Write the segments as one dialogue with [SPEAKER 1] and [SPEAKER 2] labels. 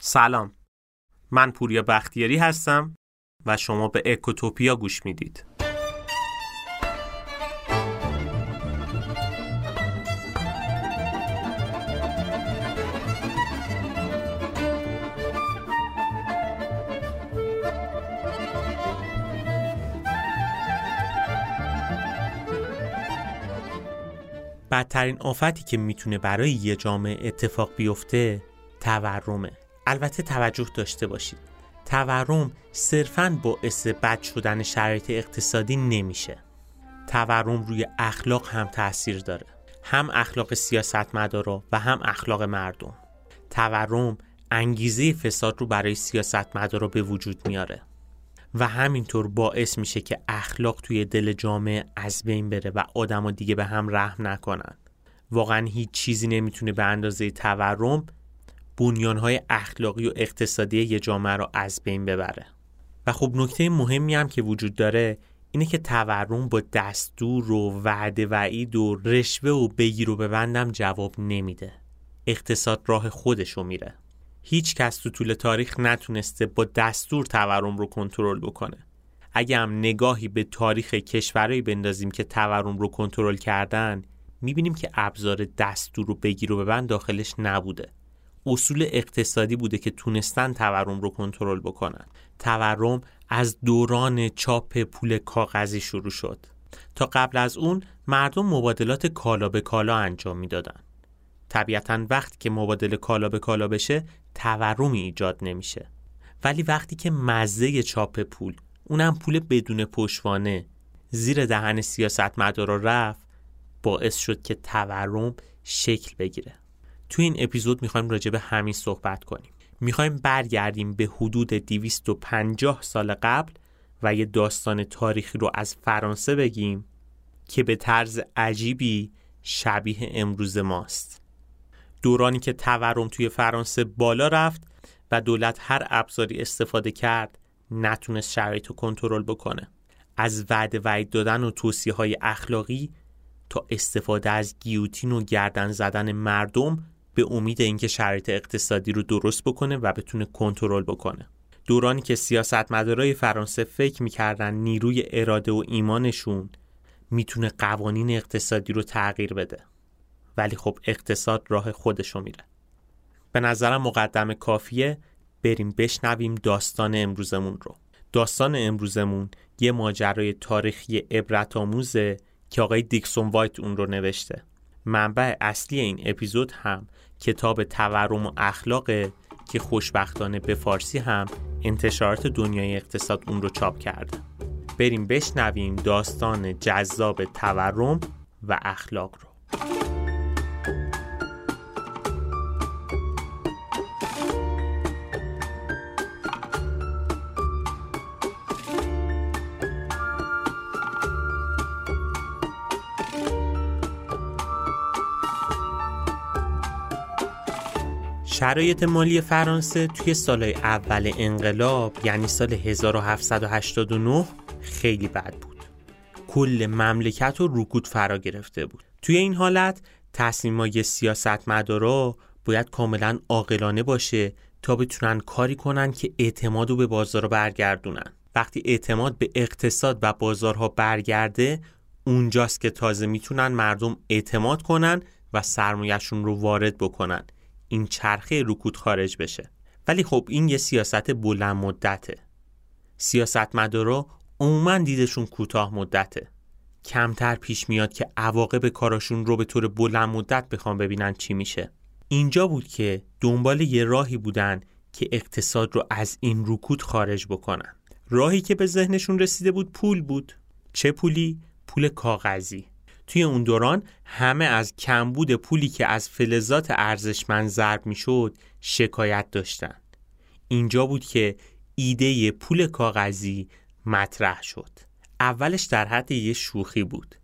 [SPEAKER 1] سلام. من پوریا بختیاری هستم و شما به اکوتوپیا گوش می‌دید. بدترین آفتی که می‌تونه برای یه جامعه اتفاق بیفته تورمه. البته توجه داشته باشید. تورم صرفاً باعث بد شدن شرایط اقتصادی نمیشه. تورم روی اخلاق هم تاثیر داره. هم اخلاق سیاستمدارا و هم اخلاق مردم. تورم انگیزه فساد رو برای سیاستمدارا به وجود میاره. و همینطور باعث میشه که اخلاق توی دل جامعه از بین بره و آدما دیگه به هم رحم نکنن. واقعا هیچ چیزی نمی‌تونه به اندازه تورم بنیانهای اخلاقی و اقتصادی یه جامعه رو از بین ببره. و خب نکته مهمی هم که وجود داره اینه که تورم با دستور و وعده وعید و رشوه و بگیر و ببندم جواب نمیده. اقتصاد راه خودشو میره. هیچ کس تو طول تاریخ نتونسته با دستور تورم رو کنترل بکنه. اگه هم نگاهی به تاریخ کشورهایی بندازیم که تورم رو کنترل کردن می‌بینیم که ابزار دستور رو بگیر و ببند داخلش نبوده. اصول اقتصادی بوده که تونستن تورم رو کنترل بکنن. تورم از دوران چاپ پول کاغذی شروع شد. تا قبل از اون مردم مبادلات کالا به کالا انجام می‌دادن. طبیعتا وقتی که مبادله کالا به کالا بشه تورمی ایجاد نمیشه. ولی وقتی که مزه چاپ پول اونم پول بدون پشوانه زیر دهن سیاستمدارا رفت باعث شد که تورم شکل بگیره. تو این اپیزود می‌خوایم راجع به همین صحبت کنیم. می‌خوایم برگردیم به حدود 250 سال قبل و یه داستان تاریخی رو از فرانسه بگیم که به طرز عجیبی شبیه امروز ماست. دورانی که تورم توی فرانسه بالا رفت و دولت هر ابزاری استفاده کرد نتونست شرایط رو کنترل بکنه. از وعده وعید دادن و توصیه های اخلاقی تا استفاده از گیوتین و گردن زدن مردم به امید اینکه شرایط اقتصادی رو درست بکنه و بتونه کنترل بکنه. دورانی که سیاستمدارای فرانسه فکر می‌کردن نیروی اراده و ایمانشون می‌تونه قوانین اقتصادی رو تغییر بده. ولی خب اقتصاد راه خودشو میره. به نظرم مقدم کافیه بریم بشنویم داستان امروزمون رو. داستان امروزمون یه ماجرای تاریخی عبرت آموزه که آقای دیکسون وایت اون رو نوشته. منبع اصلی این اپیزود هم کتاب تورم و اخلاقه که خوشبختانه به فارسی هم انتشارات دنیای اقتصاد اون رو چاپ کرده. بریم بشنویم داستان جذاب تورم و اخلاق رو. شرایط مالی فرانسه توی سالهای اول انقلاب یعنی سال 1789 خیلی بد بود. کل مملکت رو رکود فرا گرفته بود. توی این حالت تصمیمای سیاستمدارا باید کاملا عاقلانه باشه تا بتونن کاری کنن که اعتماد رو به بازار برگردونن. وقتی اعتماد به اقتصاد و بازارها برگرده اونجاست که تازه می‌تونن مردم اعتماد کنن و سرمایهشون رو وارد بکنن این چرخه رکود خارج بشه. ولی خب این یه سیاست بلند مدته. سیاستمدارا عموما دیدشون کوتاه مدته. کمتر پیش میاد که عواقب کاراشون رو به طور بلند مدت بخوام ببینن چی میشه. اینجا بود که دنبال یه راهی بودن که اقتصاد رو از این رکود خارج بکنن. راهی که به ذهنشون رسیده بود پول بود. چه پولی؟ پول کاغذی. توی اون دوران همه از کمبود پولی که از فلزات ارزشمند ضرب می‌شد شکایت داشتن اینجا بود که ایده پول کاغذی مطرح شد. اولش در حد یه شوخی بود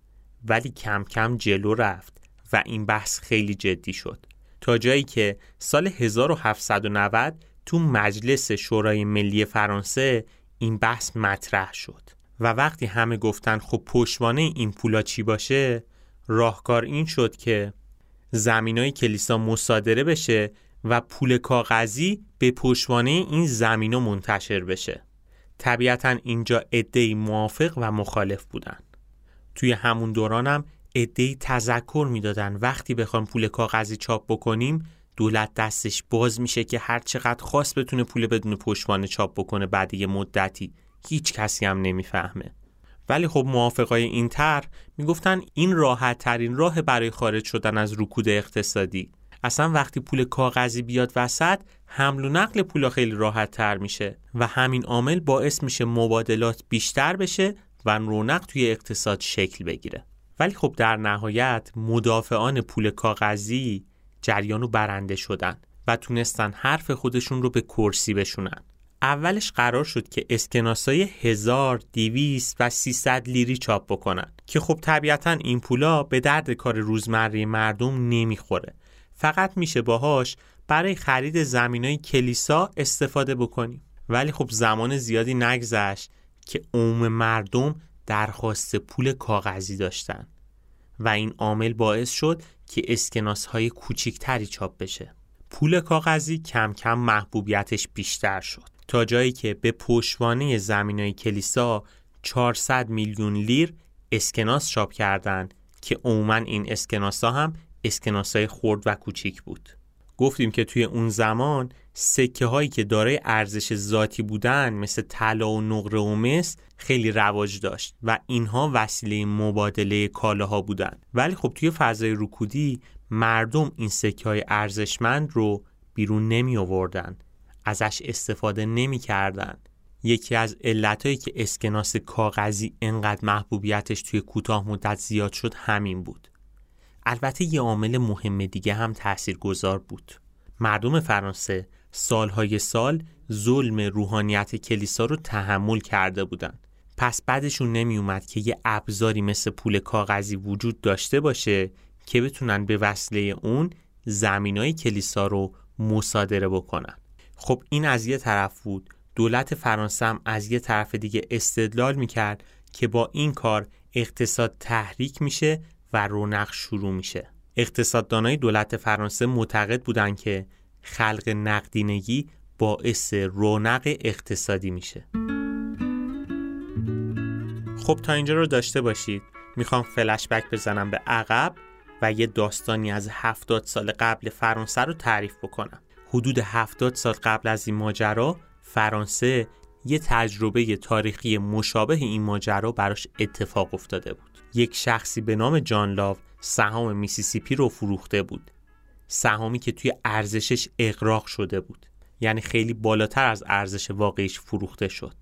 [SPEAKER 1] ولی کم کم جلو رفت و این بحث خیلی جدی شد. تا جایی که سال 1790 تو مجلس شورای ملی فرانسه این بحث مطرح شد. و وقتی همه گفتن خب پشوانه این پولا چی باشه راهکار این شد که زمینای کلیسا مصادره بشه و پول کاغذی به پشتوانه این زمین منتشر بشه. طبیعتا اینجا عدهای موافق و مخالف بودن. توی همون دورانم عدهای تذکر می‌دادن. وقتی بخوام پول کاغذی چاپ بکنیم دولت دستش باز میشه که هر چقدر خواست بتونه پول بدون پشتوانه چاپ بکنه بعد یه مدتی. هیچ کسی هم نمی‌فهمه. ولی خب موافقای این تر می‌گفتن این راحت ترین راه برای خارج شدن از رکود اقتصادی. اصلا وقتی پول کاغذی بیاد وسط حمل و نقل پولا خیلی راحت تر میشه و همین عامل باعث میشه مبادلات بیشتر بشه و رونق توی اقتصاد شکل بگیره. ولی خب در نهایت مدافعان پول کاغذی جریانو برنده شدن و تونستن حرف خودشون رو به کرسی بشونن. اولش قرار شد که اسکناسای هزار، دیویس و 300 لیری چاپ بکنن که خب طبیعتا این پولا به درد کار روزمره مردم نمی‌خوره. فقط میشه باهاش برای خرید زمینای کلیسا استفاده بکنیم. ولی خب زمان زیادی نگذشت که عموم مردم درخواست پول کاغذی داشتن و این عامل باعث شد که اسکناس های کوچیکتری چاپ بشه. پول کاغذی کم کم محبوبیتش بیشتر شد. تا جایی که به پشتوانه زمینای کلیسا 400 میلیون لیر اسکناس چاپ کردند که عموما این اسکناس ها هم اسکناس های خرد و کوچیک بود. گفتیم که توی اون زمان سکه هایی که دارای ارزش ذاتی بودن مثل طلا و نقره و مس خیلی رواج داشت و اینها وسیله مبادله کالاها بودن. ولی خب توی فضای رکودی مردم این سکه های ارزشمند رو بیرون نمی آوردن ازش استفاده نمی کردن. یکی از علتهایی که اسکناس کاغذی انقدر محبوبیتش توی کوتاه مدت زیاد شد همین بود البته یه عامل مهم دیگه هم تأثیر گذار بود مردم فرانسه سالهای سال ظلم روحانیت کلیسا رو تحمل کرده بودند. پس بعدشون نمی اومد که یه ابزاری مثل پول کاغذی وجود داشته باشه که بتونن به وسیله اون زمینای کلیسا رو مصادره بکنن خب این از یه طرف بود. دولت فرانسه هم از یه طرف دیگه استدلال می‌کرد که با این کار اقتصاد تحریک میشه و رونق شروع میشه. اقتصاددانای دولت فرانسه معتقد بودن که خلق نقدینگی باعث رونق اقتصادی میشه. خب تا اینجا رو داشته باشید. می‌خوام فلشبک بزنم به عقب و یه داستانی از هفتاد سال قبل فرانسه رو تعریف بکنم. حدود هفتاد سال قبل از این ماجرا فرانسه یه تجربه تاریخی مشابه این ماجرا براش اتفاق افتاده بود. یک شخصی به نام جان لاو سهام میسیسیپی رو فروخته بود. سهامی که توی ارزشش اقراق شده بود. یعنی خیلی بالاتر از ارزش واقعیش فروخته شد.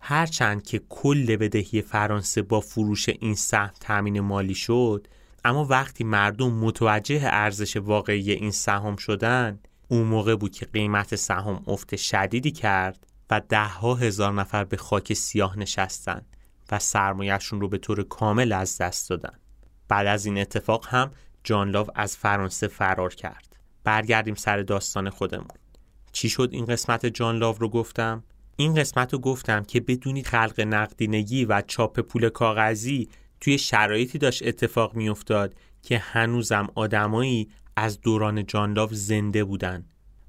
[SPEAKER 1] هرچند که کل بدهی فرانسه با فروش این سهم تامین مالی شد اما وقتی مردم متوجه ارزش واقعی این سهام شدن اون موقع بود که قیمت سهام افت شدیدی کرد و ده ها هزار نفر به خاک سیاه نشستن و سرمایهشون رو به طور کامل از دست دادن. بعد از این اتفاق هم جان لاو از فرانسه فرار کرد. برگردیم سر داستان خودمون. چی شد این قسمت جان لاو رو گفتم؟ این قسمت رو گفتم که بدونی خلق نقدینگی و چاپ پول کاغذی توی شرایطی داشت اتفاق میافتاد که هنوزم آدمایی از دوران جان لاو زنده بودن.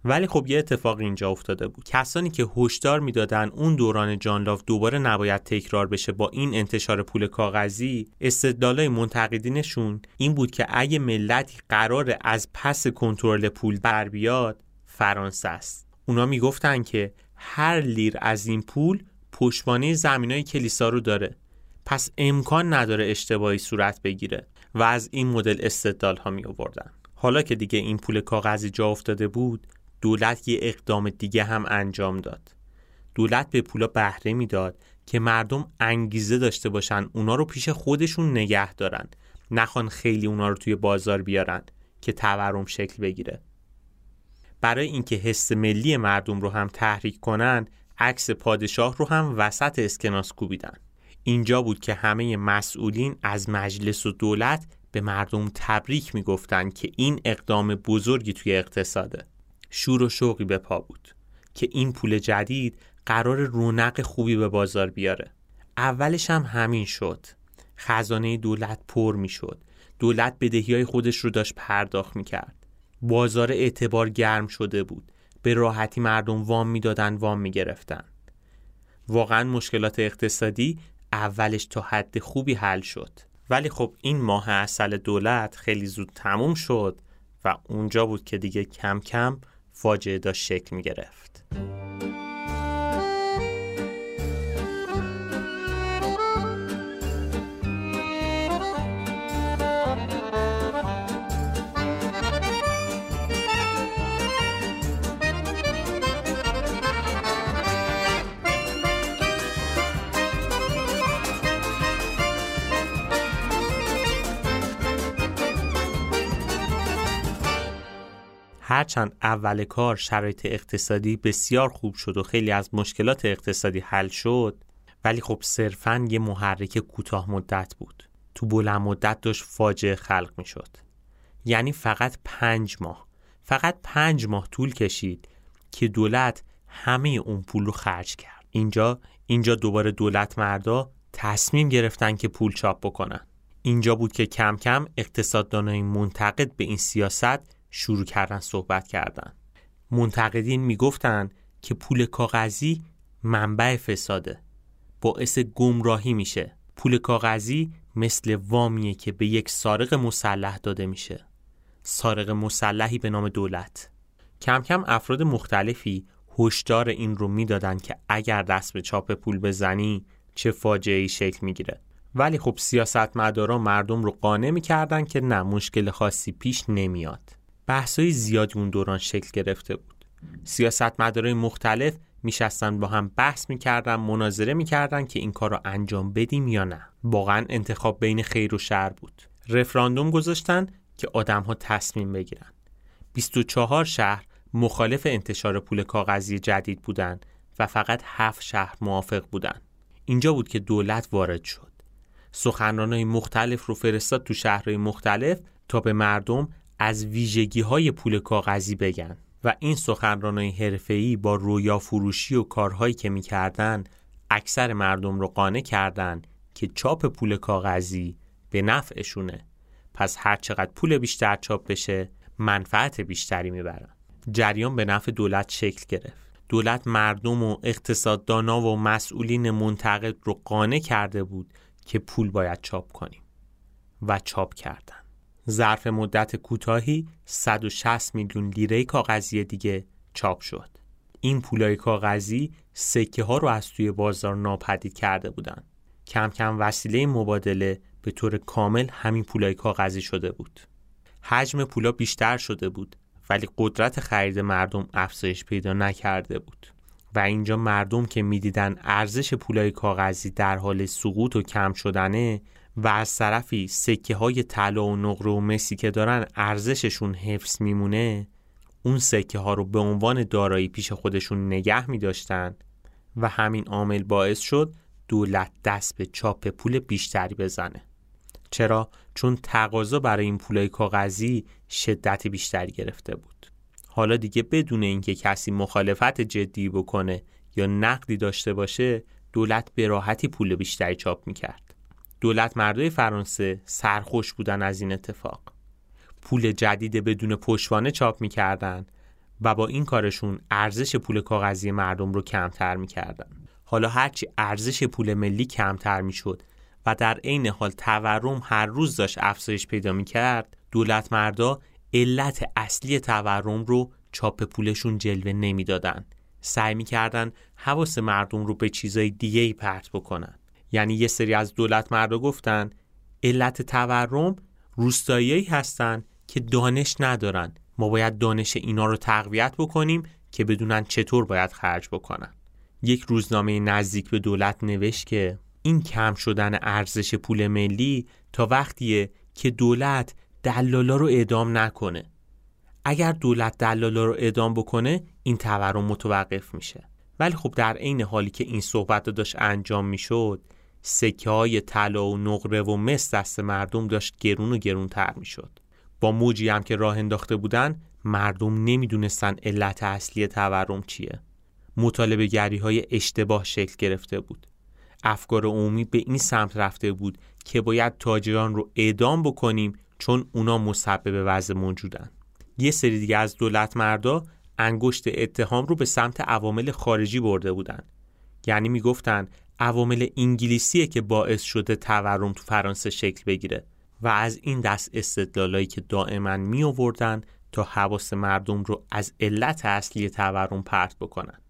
[SPEAKER 1] ولی خب یه اتفاق اینجا افتاده بود. کسانی که هشدار می‌دادن اون دوران جان لاو دوباره نباید تکرار بشه با این انتشار پول کاغذی استدلالای منتقدینشون این بود که اگه ملتی قرار از پس کنترل پول بر بیاد فرانسه است. اونا می‌گفتن که هر لیر از این پول پشتوانه زمینای کلیسا رو داره. پس امکان نداره اشتباهی صورت بگیره و از این مدل استدلال ها می آوردن حالا که دیگه این پول کاغذی جا افتاده بود دولت یه اقدام دیگه هم انجام داد. دولت به پولا بهره می‌داد که مردم انگیزه داشته باشن اونا رو پیش خودشون نگه دارن. نخوان خیلی اونا رو توی بازار بیارن که تورم شکل بگیره. برای اینکه حس ملی مردم رو هم تحریک کنن عکس پادشاه رو هم وسط اسکناس کوبیدن. اینجا بود که همه مسئولین از مجلس و دولت به مردم تبریک می‌گفتند که این اقدام بزرگی توی اقتصاده شور و شوقی به پا بود که این پول جدید قرار رونق خوبی به بازار بیاره. اولش هم همین شد. خزانه دولت پر می‌شد. دولت بدهی های خودش رو داشت پرداخت می‌کرد. بازار اعتبار گرم شده بود. به راحتی مردم وام می‌دادن وام می‌گرفتن. واقعا مشکلات اقتصادی اولش تا حد خوبی حل شد. ولی خب این ماه اصل دولت خیلی زود تموم شد و اونجا بود که دیگه کم کم فاجعه داشت شکل می گرفت. هرچند اول کار شرایط اقتصادی بسیار خوب شد و خیلی از مشکلات اقتصادی حل شد ولی خب صرفا یه محرک کوتاه مدت بود. تو بلند مدت داشت فاجعه خلق می شد یعنی فقط پنج ماه. فقط پنج ماه طول کشید که دولت همه اون پول رو خرج کرد. اینجا اینجا دوباره دولت مردا تصمیم گرفتن که پول چاپ بکنن. اینجا بود که کم کم اقتصاددانای منتقد به این سیاست شروع کردن صحبت کردن. منتقدین می‌گفتن که پول کاغذی منبع فساده. باعث گمراهی میشه. پول کاغذی مثل وامیه که به یک سارق مسلح داده میشه. سارق مسلحی به نام دولت. کم کم افراد مختلفی هشدار این رو می‌دادند که اگر دست به چاپ پول بزنی چه فاجعه ای شکل می‌گیره. ولی خب سیاستمدارا مردم رو قانع می‌کردن که نه مشکل خاصی پیش نمیاد. بحثای زیادی اون دوران شکل گرفته بود سیاستمدارای مختلف میشستن با هم بحث می‌کردن مناظره می‌کردن که این کار رو انجام بدیم یا نه واقعا انتخاب بین خیر و شر بود رفراندوم گذاشتن که آدم ها تصمیم بگیرن 24 شهر مخالف انتشار پول کاغذی جدید بودند و فقط 7 شهر موافق بودند. اینجا بود که دولت وارد شد. سخنرانای مختلف رو فرستاد تو شهرهای مختلف تا به مردم از ویژگی های پول کاغذی بگن و این سخنرانای حرفه‌ای با رویا فروشی و کارهایی که می‌کردن اکثر مردم رو قانع کردن که چاپ پول کاغذی به نفعشونه. پس هر چقدر پول بیشتر چاپ بشه منفعت بیشتری می‌برن. جریان به نفع دولت شکل گرفت. دولت مردم و اقتصاددانا و مسئولین منتقد رو قانع کرده بود که پول باید چاپ کنیم. و چاپ کردن. ظرف مدت کوتاهی 160 میلیون لیره کاغذی دیگه چاپ شد. این پولای کاغذی سکه ها رو از توی بازار ناپدید کرده بودن. کم کم وسیله مبادله به طور کامل همین پولای کاغذی شده بود. حجم پولا بیشتر شده بود ولی قدرت خرید مردم افزایش پیدا نکرده بود. و اینجا مردم که می‌دیدن ارزش پولای کاغذی در حال سقوط و کم شدنه و از طرفی سکه های طلا و نقره و مسی که دارن ارزششون حفظ میمونه اون سکه ها رو به عنوان دارایی پیش خودشون نگه می داشتن و همین عامل باعث شد دولت دست به چاپ پول بیشتری بزنه. چرا؟ چون تقاضا برای این پولای کاغذی شدت بیشتری گرفته بود. حالا دیگه بدون اینکه کسی مخالفت جدی بکنه یا نقدی داشته باشه دولت به راحتی پول بیشتری چاپ می‌کرد. دولت مردای فرانسه سرخوش بودن از این اتفاق. پول جدید بدون پشتوانه چاپ می‌کردن و با این کارشون ارزش پول کاغذی مردم رو کمتر می‌کردن. حالا هرچی ارزش پول ملی کمتر می‌شد و در عین حال تورم هر روز داشت افزایش پیدا می‌کرد دولت مردا علت اصلی تورم رو چاپ پولشون جلوه نمی‌دادن. سعی می‌کردن حواس مردم رو به چیزای دیگه ای پرت بکنن. یعنی یه سری از دولت مردا گفتن علت تورم روستایی هستن که دانش ندارن. ما باید دانش اینا رو تقویت بکنیم که بدونن چطور باید خرج بکنن. یک روزنامه نزدیک به دولت نوشت که این کم شدن ارزش پول ملی تا وقتیه که دولت دلالا رو اعدام نکنه. اگر دولت دلالا رو اعدام بکنه این تورم متوقف میشه. ولی خب در عین حالی که این صحبت رو داشت انجام می‌شد سکه های طلا و نقره و مس دست مردم داشت گرون و می شد. با موجی هم که راه انداخته بودن مردم نمی‌دونستن علت اصلی تورم چیه. مطالبه گری های اشتباه شکل گرفته بود. افکار عمومی به این سمت رفته بود که باید تاجران رو اعدام بکنیم چون اونا مسبب وضع موجودن. یه سری دیگه از دولت مردا انگشت اتهام رو به سمت عوامل خارجی برده بودن یعنی می‌گفتن عوامل انگلیسیه که باعث شده تورم تو فرانسه شکل بگیره و از این دست استدلالایی که دائما می آوردن تا حواس مردم رو از علت اصلی تورم پرت بکنن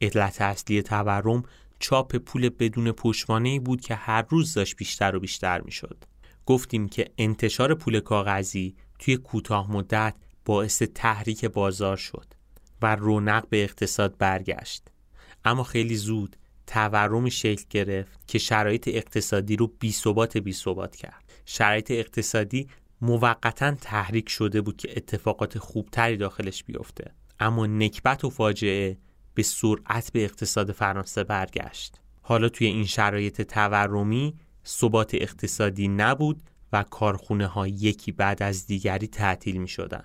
[SPEAKER 1] علت اصلی تورم چاپ پول بدون پشتوانه بود که هر روز داشت بیشتر و بیشتر می‌شد. گفتیم که انتشار پول کاغذی توی کوتاه مدت باعث تحریک بازار شد و رونق به اقتصاد برگشت. اما خیلی زود تورمی شکل گرفت که شرایط اقتصادی رو بی ثبات بی ثبات کرد. شرایط اقتصادی موقتا تحریک شده بود که اتفاقات خوبتری داخلش بیفته. اما نکبت و فاجعه به سرعت به اقتصاد فرانسه برگشت. حالا توی این شرایط تورمی ثبات اقتصادی نبود و کارخونه ها یکی بعد از دیگری تعطیل می شدن.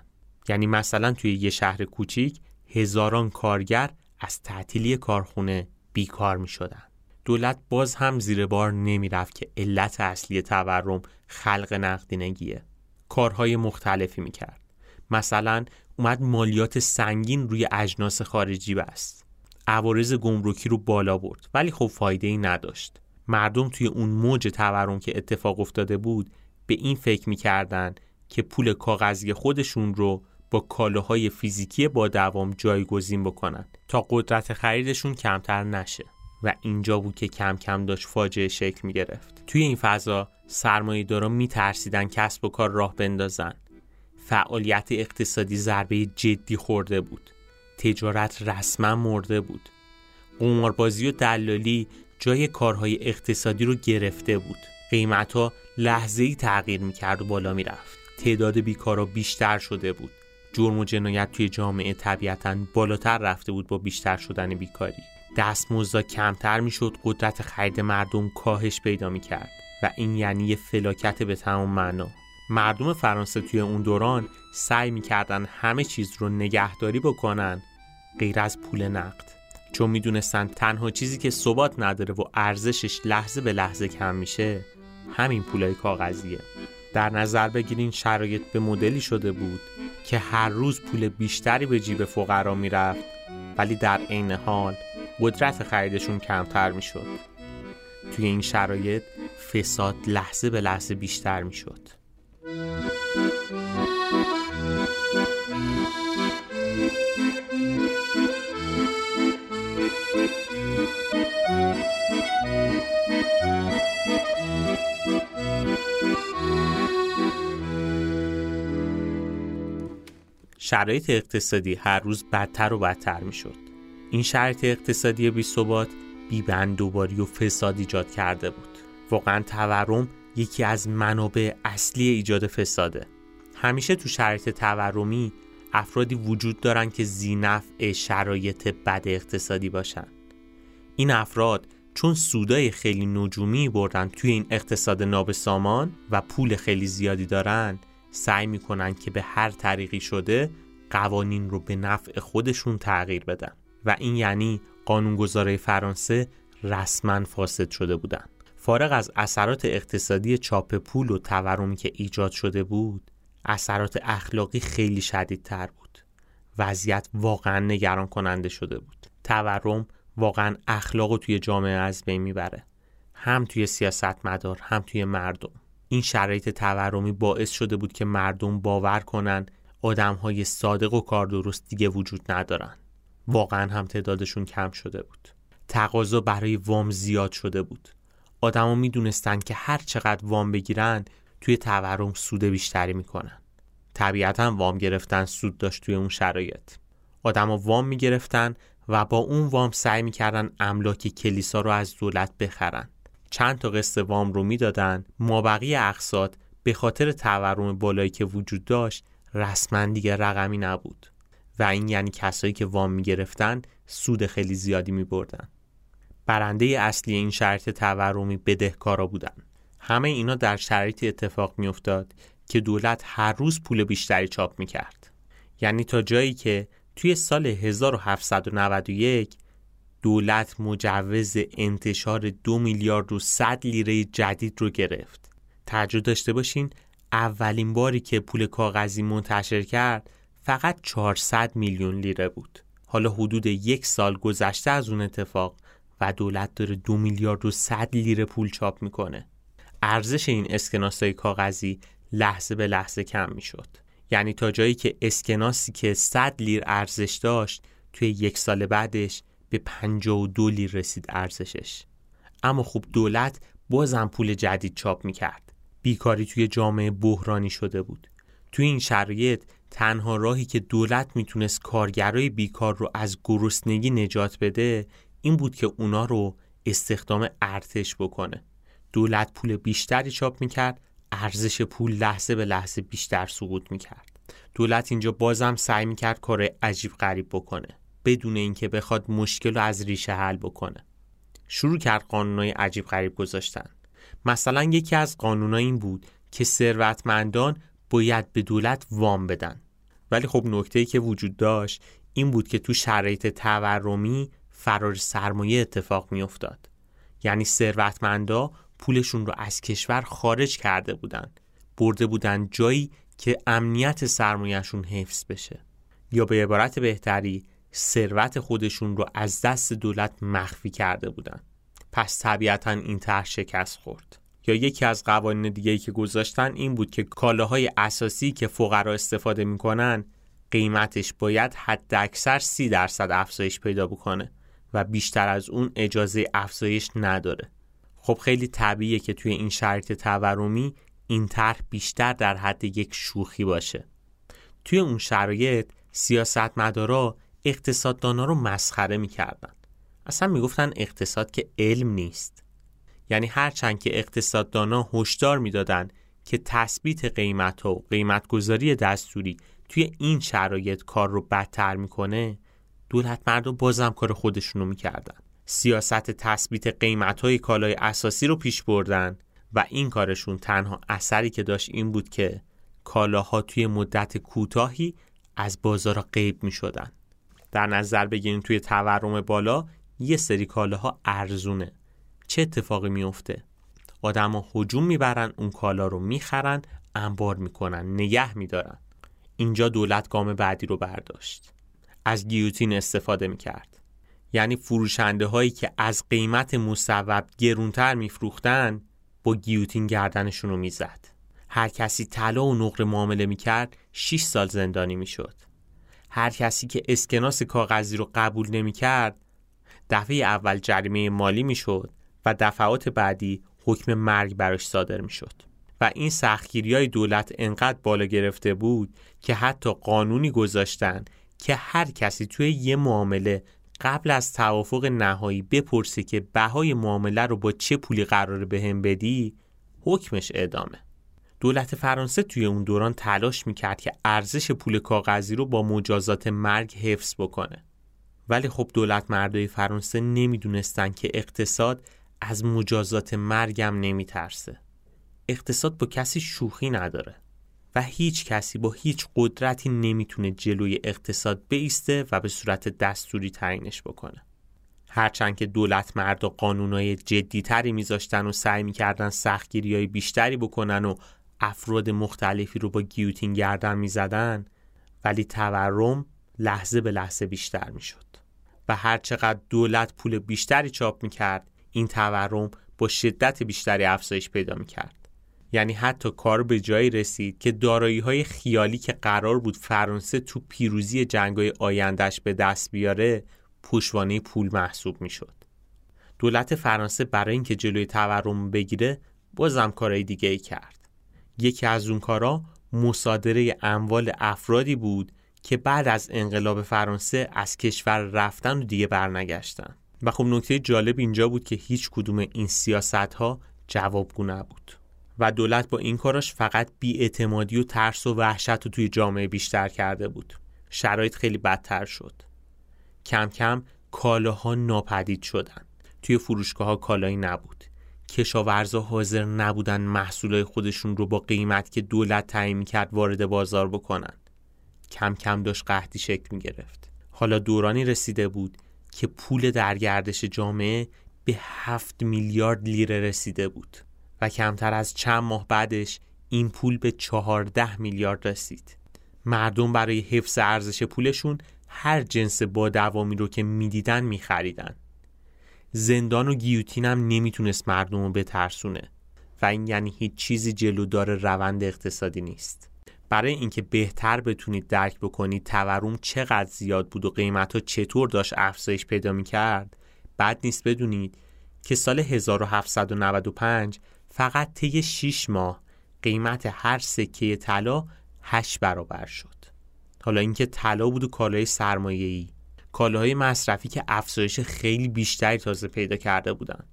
[SPEAKER 1] یعنی مثلا توی یه شهر کوچیک هزاران کارگر از تعطیلی کارخونه بیکار می شدن. دولت باز هم زیر بار نمی رفت که علت اصلی تورم خلق نقدینگیه. کارهای مختلفی می کرد. مثلا اومد مالیات سنگین روی اجناس خارجی بست. عوارض گمرکی رو بالا برد ولی خب فایده ای نداشت. مردم توی اون موج تورم که اتفاق افتاده بود به این فکر می‌کردن که پول کاغذی خودشون رو با کالاهای فیزیکی با دوام جایگزین بکنن تا قدرت خریدشون کمتر نشه و اینجا بود که کم کم داشت فاجعه شکل می گرفت. توی این فضا سرمایه دارا می ترسیدن کسب و کار راه بندازن. فعالیت اقتصادی ضربه جدی خورده بود. تجارت رسما مرده بود. قماربازی و دلالی جای کارهای اقتصادی رو گرفته بود. قیمت ها لحظه ای تغییر می کرد و بالا می رفت. تعداد بیکارا بیشتر شده بود. جرم و جنایت توی جامعه طبیعتا بالاتر رفته بود با بیشتر شدن بیکاری. دستمزدا کمتر می‌شد قدرت خرید مردم کاهش پیدا می کرد و این یعنی فلاکت به تمام معنا. مردم فرانسه توی اون دوران سعی می‌کردن همه چیز رو نگهداری بکنن غیر از پول نقد. چون می‌دونستن تنها چیزی که ثبات نداره و ارزشش لحظه به لحظه کم میشه همین پولای کاغذیه. در نظر بگیرین شرایط به مدلی شده بود که هر روز پول بیشتری به جیب فقرا می‌رفت ولی در عین حال قدرت خریدشون کمتر می‌شد. توی این شرایط فساد لحظه به لحظه بیشتر می‌شد. شرایط اقتصادی هر روز بدتر و بدتر می شد. این شرایط اقتصادی بی ثبات بی بندوباری و فساد ایجاد کرده بود. واقعا تورم یکی از منابع اصلی ایجاد فساده. همیشه تو شرایط تورمی افرادی وجود دارن که زینفع شرایط بد اقتصادی باشن. این افراد چون سودای خیلی نجومی بردن توی این اقتصاد نابسامان و پول خیلی زیادی دارن سعی می‌کنن که به هر طریقی شده قوانین رو به نفع خودشون تغییر بدن. و این یعنی قانونگذارای فرانسه رسما فاسد شده بودن. فارغ از اثرات اقتصادی چاپ پول و تورمی که ایجاد شده بود اثرات اخلاقی خیلی شدیدتر بود. وضعیت واقعا نگران کننده شده بود. تورم واقعا اخلاق رو توی جامعه از بین می‌بره. هم توی سیاست مدار هم توی مردم. این شرایط تورمی باعث شده بود که مردم باور کنن آدم های صادق و کار درست دیگه وجود ندارن. واقعا هم تعدادشون کم شده بود. تقاضا برای وام زیاد شده بود. آدما می‌دونستند که هر چقدر وام بگیرن توی تورم سود بیشتری می‌کنن. طبیعتا وام گرفتن سود داشت توی اون شرایط. آدما وام می‌گرفتن و با اون وام سعی می‌کردن املاک کلیسا رو از دولت بخرن. چند تا قسط وام رو می‌دادن. مابقی اقساط به خاطر تورم بالایی که وجود داشت رسما دیگه رقمی نبود. و این یعنی کسایی که وام می‌گرفتن سود خیلی زیادی میبردن. برنده اصلی این شرط تورمی بدهکارا بودن. همه اینا در شرایطی اتفاق میافتاد که دولت هر روز پول بیشتری چاپ می‌کرد. یعنی تا جایی که توی سال 1791 دولت مجوز انتشار دو میلیارد و صد لیره جدید رو گرفت. توجه داشته باشین اولین باری که پول کاغذی منتشر کرد فقط 400 میلیون لیره بود. حالا حدود یک سال گذشته از اون اتفاق و دولت داره دو میلیارد و صد لیره پول چاپ می‌کنه. ارزش این اسکناس های کاغذی لحظه به لحظه کم می‌شد. یعنی تا جایی که اسکناسی که 100 لیر ارزش داشت توی یک سال بعدش به 52 لیر رسید ارزشش. اما خوب دولت بازم پول جدید چاپ می‌کرد. بیکاری توی جامعه بحرانی شده بود. توی این شرایط تنها راهی که دولت می‌تونست کارگرای بیکار رو از گرسنگی نجات بده این بود که اونا رو استخدام ارتش بکنه. دولت پول بیشتری چاپ می‌کرد ارزش پول لحظه به لحظه بیشتر سقوط می‌کرد. دولت اینجا بازم سعی می‌کرد کار عجیب غریب بکنه. بدون اینکه بخواد مشکل رو از ریشه حل بکنه. شروع کرد قانونای عجیب غریب گذاشتن. مثلا یکی از قانونای این بود که ثروتمندان باید به دولت وام بدن. ولی خب نکته که وجود داشت این بود که تو شرایط تورمی فرار سرمایه اتفاق می افتاد. یعنی ثروتمندا پولشون رو از کشور خارج کرده بودن. برده بودن جایی که امنیت سرمایهشون حفظ بشه. یا به عبارت بهتری ثروت خودشون رو از دست دولت مخفی کرده بودن. پس طبیعتا این طرح شکست خورد. یا یکی از قوانین دیگه که گذاشتن این بود که کالاهای اساسی که فقرا استفاده می‌کنن قیمتش باید حد اکثر سی درصد افزایش پیدا بکنه و بیشتر از اون اجازه افزایش نداره. خب خیلی طبیعیه که توی این شرایط تورمی این طرح بیشتر در حد یک شوخی باشه. توی اون شرایط سیاستمدارا اقتصاددانا رو مسخره می‌کردن. اصلا می‌گفتن اقتصاد که علم نیست. یعنی هرچند که اقتصاددانا هشدار می‌دادن که تثبیت قیمت و قیمتگذاری دستوری توی این شرایط کار رو بدتر می‌کنه دولت مردم بازم کار خودشونو می‌کردن. سیاست تثبیت قیمت های کالای اساسی رو پیش بردن و این کارشون تنها اثری که داشت این بود که کالاها توی مدت کوتاهی از بازار غیب می شدن. در نظر بگیریم توی تورم بالا یه سری کالاها ارزونه. چه اتفاقی میفته آدما هجوم می‌برن اون کالا رو می‌خرن انبار می‌کنن نگه میدارن. اینجا دولت گام بعدی رو برداشت. از گیوتین استفاده می‌کرد. یعنی فروشنده هایی که از قیمت مصوب گرونتر میفروختن با گیوتین گردنشون رو می‌زد. هر کسی طلا و نقره معامله می‌کرد 6 سال زندانی می‌شد. هر کسی که اسکناس کاغذی رو قبول نمی‌کرد دفعه اول جریمه مالی می‌شد و دفعات بعدی حکم مرگ براش صادر می‌شد. و این سختگیری های دولت انقدر بالا گرفته بود که حتی قانونی گذاشتن که هر کسی توی یه معامله قبل از توافق نهایی بپرسه که بهای معامله رو با چه پولی قراره بهم بدی حکمش اعدامه. دولت فرانسه توی اون دوران تلاش می‌کرد که ارزش پول کاغذی رو با مجازات مرگ حفظ بکنه. ولی خب دولت مردای فرانسه نمی‌دونستن که اقتصاد از مجازات مرگم نمیترسه. اقتصاد با کسی شوخی نداره و هیچ کسی با هیچ قدرتی نمی‌تونه جلوی اقتصاد بیسته و به صورت دستوری تعیینش بکنه. هرچند که دولت مرد و قانونای جدیتری میذاشتن و سعی می‌کردن سختگیری های بیشتری بکنن و افراد مختلفی رو با گیوتین گردن می‌زدن ولی تورم لحظه به لحظه بیشتر می‌شد و هرچقدر دولت پول بیشتری چاپ می‌کرد این تورم با شدت بیشتری افزایش پیدا می‌کرد یعنی حتی کار به جایی رسید که دارایی های خیالی که قرار بود فرانسه تو پیروزی جنگای آیندهش به دست بیاره پشوانه پول محسوب می‌شد. دولت فرانسه برای اینکه جلوی تورم بگیره بازم کارهای دیگه ای کرد. یکی از اون کارا مصادره اموال افرادی بود که بعد از انقلاب فرانسه از کشور رفتن و دیگه برنگشتن. و خب نکته جالب اینجا بود که هیچ کدوم این سیاست ها جوابگو نبود. و دولت با این کاراش فقط بیاعتمادی و ترس و وحشت رو توی جامعه بیشتر کرده بود شرایط خیلی بدتر شد کم کم کالاها ناپدید شدن توی فروشگاه ها کالایی نبود کشاورزا حاضر نبودن محصولای خودشون رو با قیمت که دولت تعیین کرد وارد بازار بکنن. کم کم داشت قحطی شکل می گرفت حالا دورانی رسیده بود که پول در گردش جامعه به هفت میلیارد لیره رسیده بود و کمتر از چند ماه بعدش این پول به چهارده میلیارد رسید. مردم برای حفظ ارزش پولشون هر جنس با دوامی رو که می‌دیدن میخریدن. زندان و گیوتین هم نمی‌تونست مردم رو بترسونه و این یعنی هیچ چیزی جلودار روند اقتصادی نیست. برای اینکه بهتر بتونید درک بکنید تورم چقدر زیاد بود و قیمت ها چطور داشت افزایش پیدا می‌کرد بد نیست بدونید که سال 1795 فقط طی 6 ماه قیمت هر سکه طلا 8 برابر شد. حالا اینکه طلا بود و کالای سرمایه‌ای. کالاهای مصرفی که افزایش خیلی بیشتری تازه پیدا کرده بودن.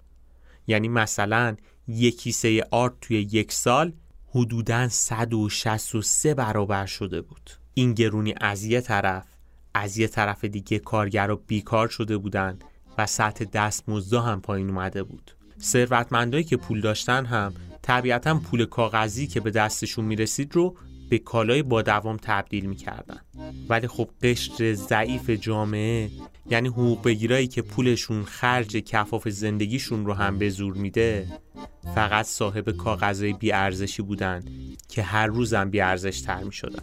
[SPEAKER 1] یعنی مثلا یک کیسه آرد توی یک سال حدوداً 163 برابر شده بود. این گرونی از یه طرف از یه طرف دیگه کارگر بیکار شده بودند و سطح دستمزدا هم پایین اومده بود. ثروتمندایی که پول داشتن هم طبیعتا پول کاغذی که به دستشون می‌رسید رو به کالای با دوام تبدیل می‌کردن. ولی خب قشر ضعیف جامعه یعنی حقوق بگیرایی که پولشون خرج کفاف زندگیشون رو هم به زور میده فقط صاحب کاغذهای بیارزشی بودن که هر روزم بیارزش تر می‌شدن.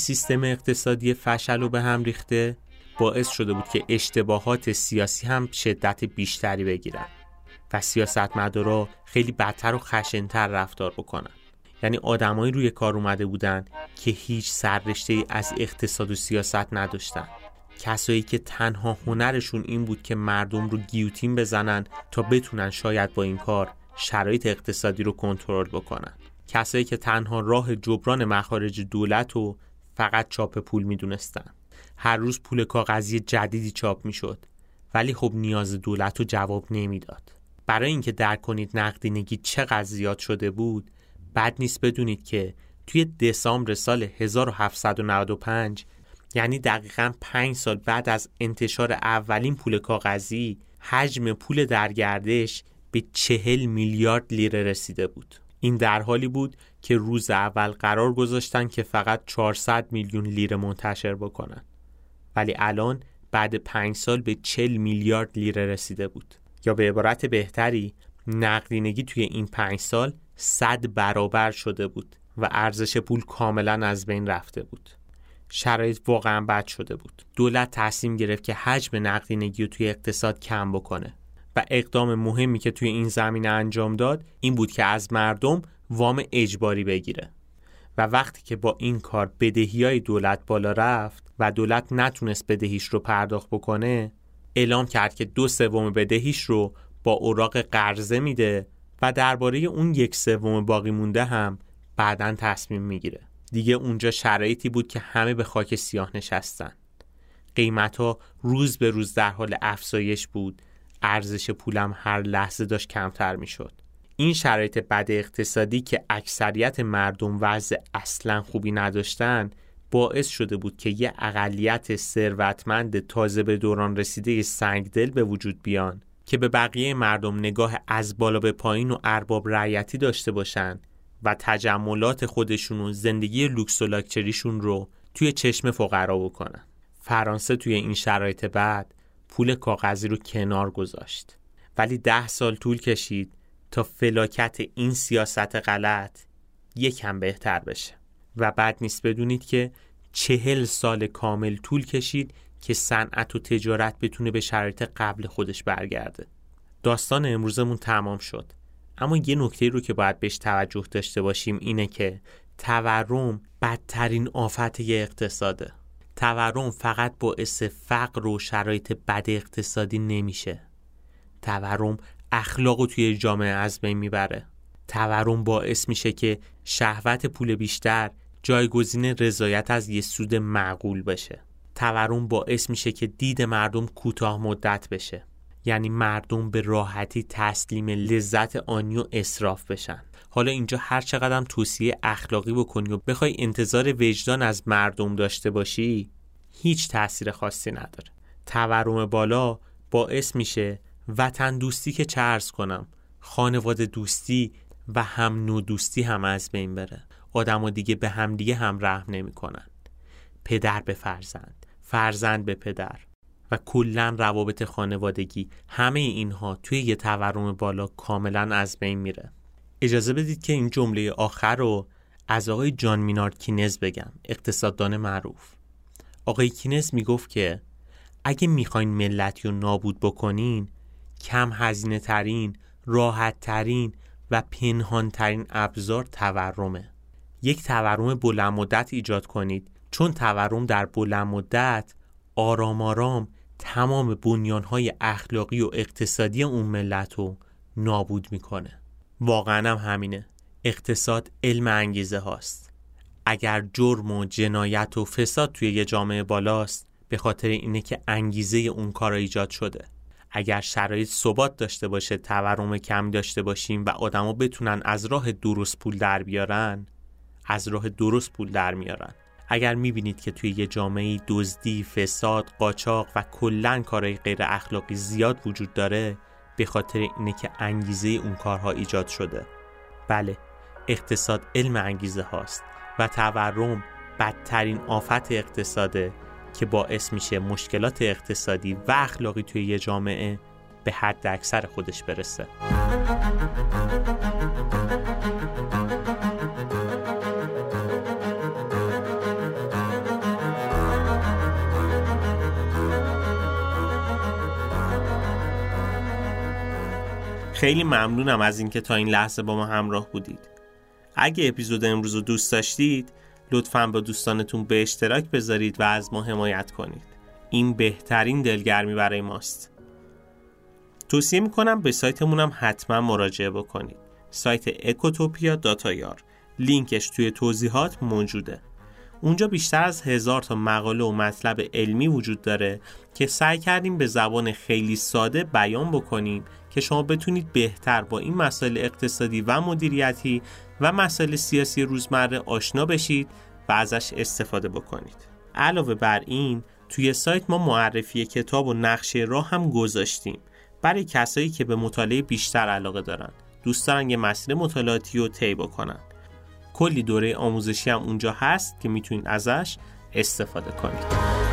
[SPEAKER 1] سیستم اقتصادی فشل و به هم ریخته باعث شده بود که اشتباهات سیاسی هم شدت بیشتری بگیرن و سیاستمدارا خیلی بدتر و خشنتر رفتار بکنن. یعنی آدمایی روی کار اومده بودن که هیچ سررشته ای از اقتصاد و سیاست نداشتن. کسایی که تنها هنرشون این بود که مردم رو گیوتین بزنن تا بتونن شاید با این کار شرایط اقتصادی رو کنترل بکنن. کسایی که تنها راه جبران مخارج دولت و فقط چاپ پول می‌دونستن. هر روز پول کاغذی جدیدی چاپ می‌شد. ولی خب نیاز دولت رو جواب نمی‌داد. برای اینکه درک کنید نقدینگی چقدر زیاد شده بود بد نیست بدونید که توی دسامبر سال 1795 یعنی دقیقا 5 سال بعد از انتشار اولین پول کاغذی حجم پول در گردش به چهل میلیارد لیره رسیده بود. این در حالی بود که روز اول قرار گذاشتن که فقط 400 میلیون لیره منتشر بکنن. ولی الان بعد پنج سال به 40 میلیارد لیره رسیده بود. یا به عبارت بهتری نقدینگی توی این پنج سال صد برابر شده بود و ارزش پول کاملا از بین رفته بود. شرایط واقعا بد شده بود. دولت تصمیم گرفت که حجم نقدینگی رو توی اقتصاد کم بکنه. اقدام مهمی که توی این زمینه انجام داد این بود که از مردم وام اجباری بگیره. و وقتی که با این کار بدهی های دولت بالا رفت و دولت نتونست بدهیش رو پرداخت بکنه اعلام کرد که دو سوم بدهیش رو با اوراق قرضه میده و درباره اون یک سوم باقی مونده هم بعدا تصمیم می‌گیره. دیگه اونجا شرایطی بود که همه به خاک سیاه نشستن. قیمت ها روز به روز در حال افزایش بود ارزش پولم هر لحظه داشت کمتر می‌شد. این شرایط بد اقتصادی که اکثریت مردم وضع اصلا خوبی نداشتن باعث شده بود که یه اقلیت ثروتمند تازه به دوران رسیده سنگدل به وجود بیان که به بقیه مردم نگاه از بالا به پایین و ارباب رعیتی داشته باشن و تجملات خودشون و زندگی لوکس و لاکچریشون رو توی چشم فقرا بکنن. فرانسه توی این شرایط بعد پول کاغذی رو کنار گذاشت. ولی ده سال طول کشید تا فلاکت این سیاست غلط یکم بهتر بشه. و بعد نیست بدونید که چهل سال کامل طول کشید که صنعت و تجارت بتونه به شرایط قبل خودش برگرده. داستان امروزمون تمام شد. اما یه نکته رو که باید بهش توجه داشته باشیم اینه که تورم بدترین آفت یه اقتصاده. تورم فقط باعث فقر و شرایط بد اقتصادی نمیشه. تورم اخلاق توی جامعه از بین می‌بره. تورم باعث میشه که شهوت پول بیشتر جایگزین رضایت از یه سود معقول بشه تورم باعث میشه که دید مردم کوتاه مدت بشه. یعنی مردم به راحتی تسلیم لذت آنی و اصراف بشن. حالا اینجا هر چقدر توصیه اخلاقی بکنی و بخوای انتظار وجدان از مردم داشته باشی هیچ تاثیر خاصی نداره. تورم بالا باعث میشه وطن دوستی که چرز کنم خانواده دوستی و هم نو دوستی هم از بین بره. آدم و دیگه به همدیگه هم رحم نمی‌کنن. پدر به فرزند فرزند به پدر. و کلا روابط خانوادگی همه اینها توی یه تورم بالا کاملا از بین میره. اجازه بدید که این جمله آخر رو از آقای جان مینارد کینز بگم اقتصاددان معروف. آقای کینز می‌گفت که اگه می‌خواین ملتی رو نابود بکنین کم هزینه ترین راحت ترین و پنهان ترین ابزار تورمه. یک تورم بلند مدت ایجاد کنید. چون تورم در بلند مدت آرام آرام تمام بنیانهای اخلاقی و اقتصادی اون ملت رو نابود می‌کنه. واقعا هم همینه. اقتصاد علم انگیزه هاست. اگر جرم و جنایت و فساد توی یه جامعه بالاست به خاطر اینه که انگیزه اون کار ایجاد شده. اگر شرایط ثبات داشته باشه تورم کم داشته باشیم و آدما بتونن از راه درست پول در بیارن از راه درست پول در میارن. اگر می‌بینید که توی یه جامعه دزدی، فساد، قاچاق و کلا کارهای غیر اخلاقی زیاد وجود داره به خاطر اینه که انگیزه اون کارها ایجاد شده. بله اقتصاد علم انگیزه هاست و تورم بدترین آفت اقتصاده که باعث میشه مشکلات اقتصادی و اخلاقی توی یه جامعه به حد اکثر خودش برسه. خیلی ممنونم از اینکه تا این لحظه با ما همراه بودید. اگه اپیزود امروز رو دوست داشتید لطفا با دوستانتون به اشتراک بذارید و از ما حمایت کنید. این بهترین دلگرمی برای ماست. توصیه می‌کنم به سایتمون هم حتما مراجعه بکنید. سایت اکوتوپیا داتایار لینکش توی توضیحات موجوده. اونجا بیشتر از هزار تا مقاله و مطلب علمی وجود داره که سعی کردیم به زبان خیلی ساده بیان بکنیم که شما بتونید بهتر با این مسائل اقتصادی و مدیریتی و مسائل سیاسی روزمره آشنا بشید و ازش استفاده بکنید. علاوه بر این توی سایت ما معرفی کتاب و نقشه راه هم گذاشتیم برای کسایی که به مطالعه بیشتر علاقه دارن. دوست دارن یه مسیر مطالعاتی رو طی بکنن. کلی دوره آموزشی هم اونجا هست که می‌تونید ازش استفاده کنید.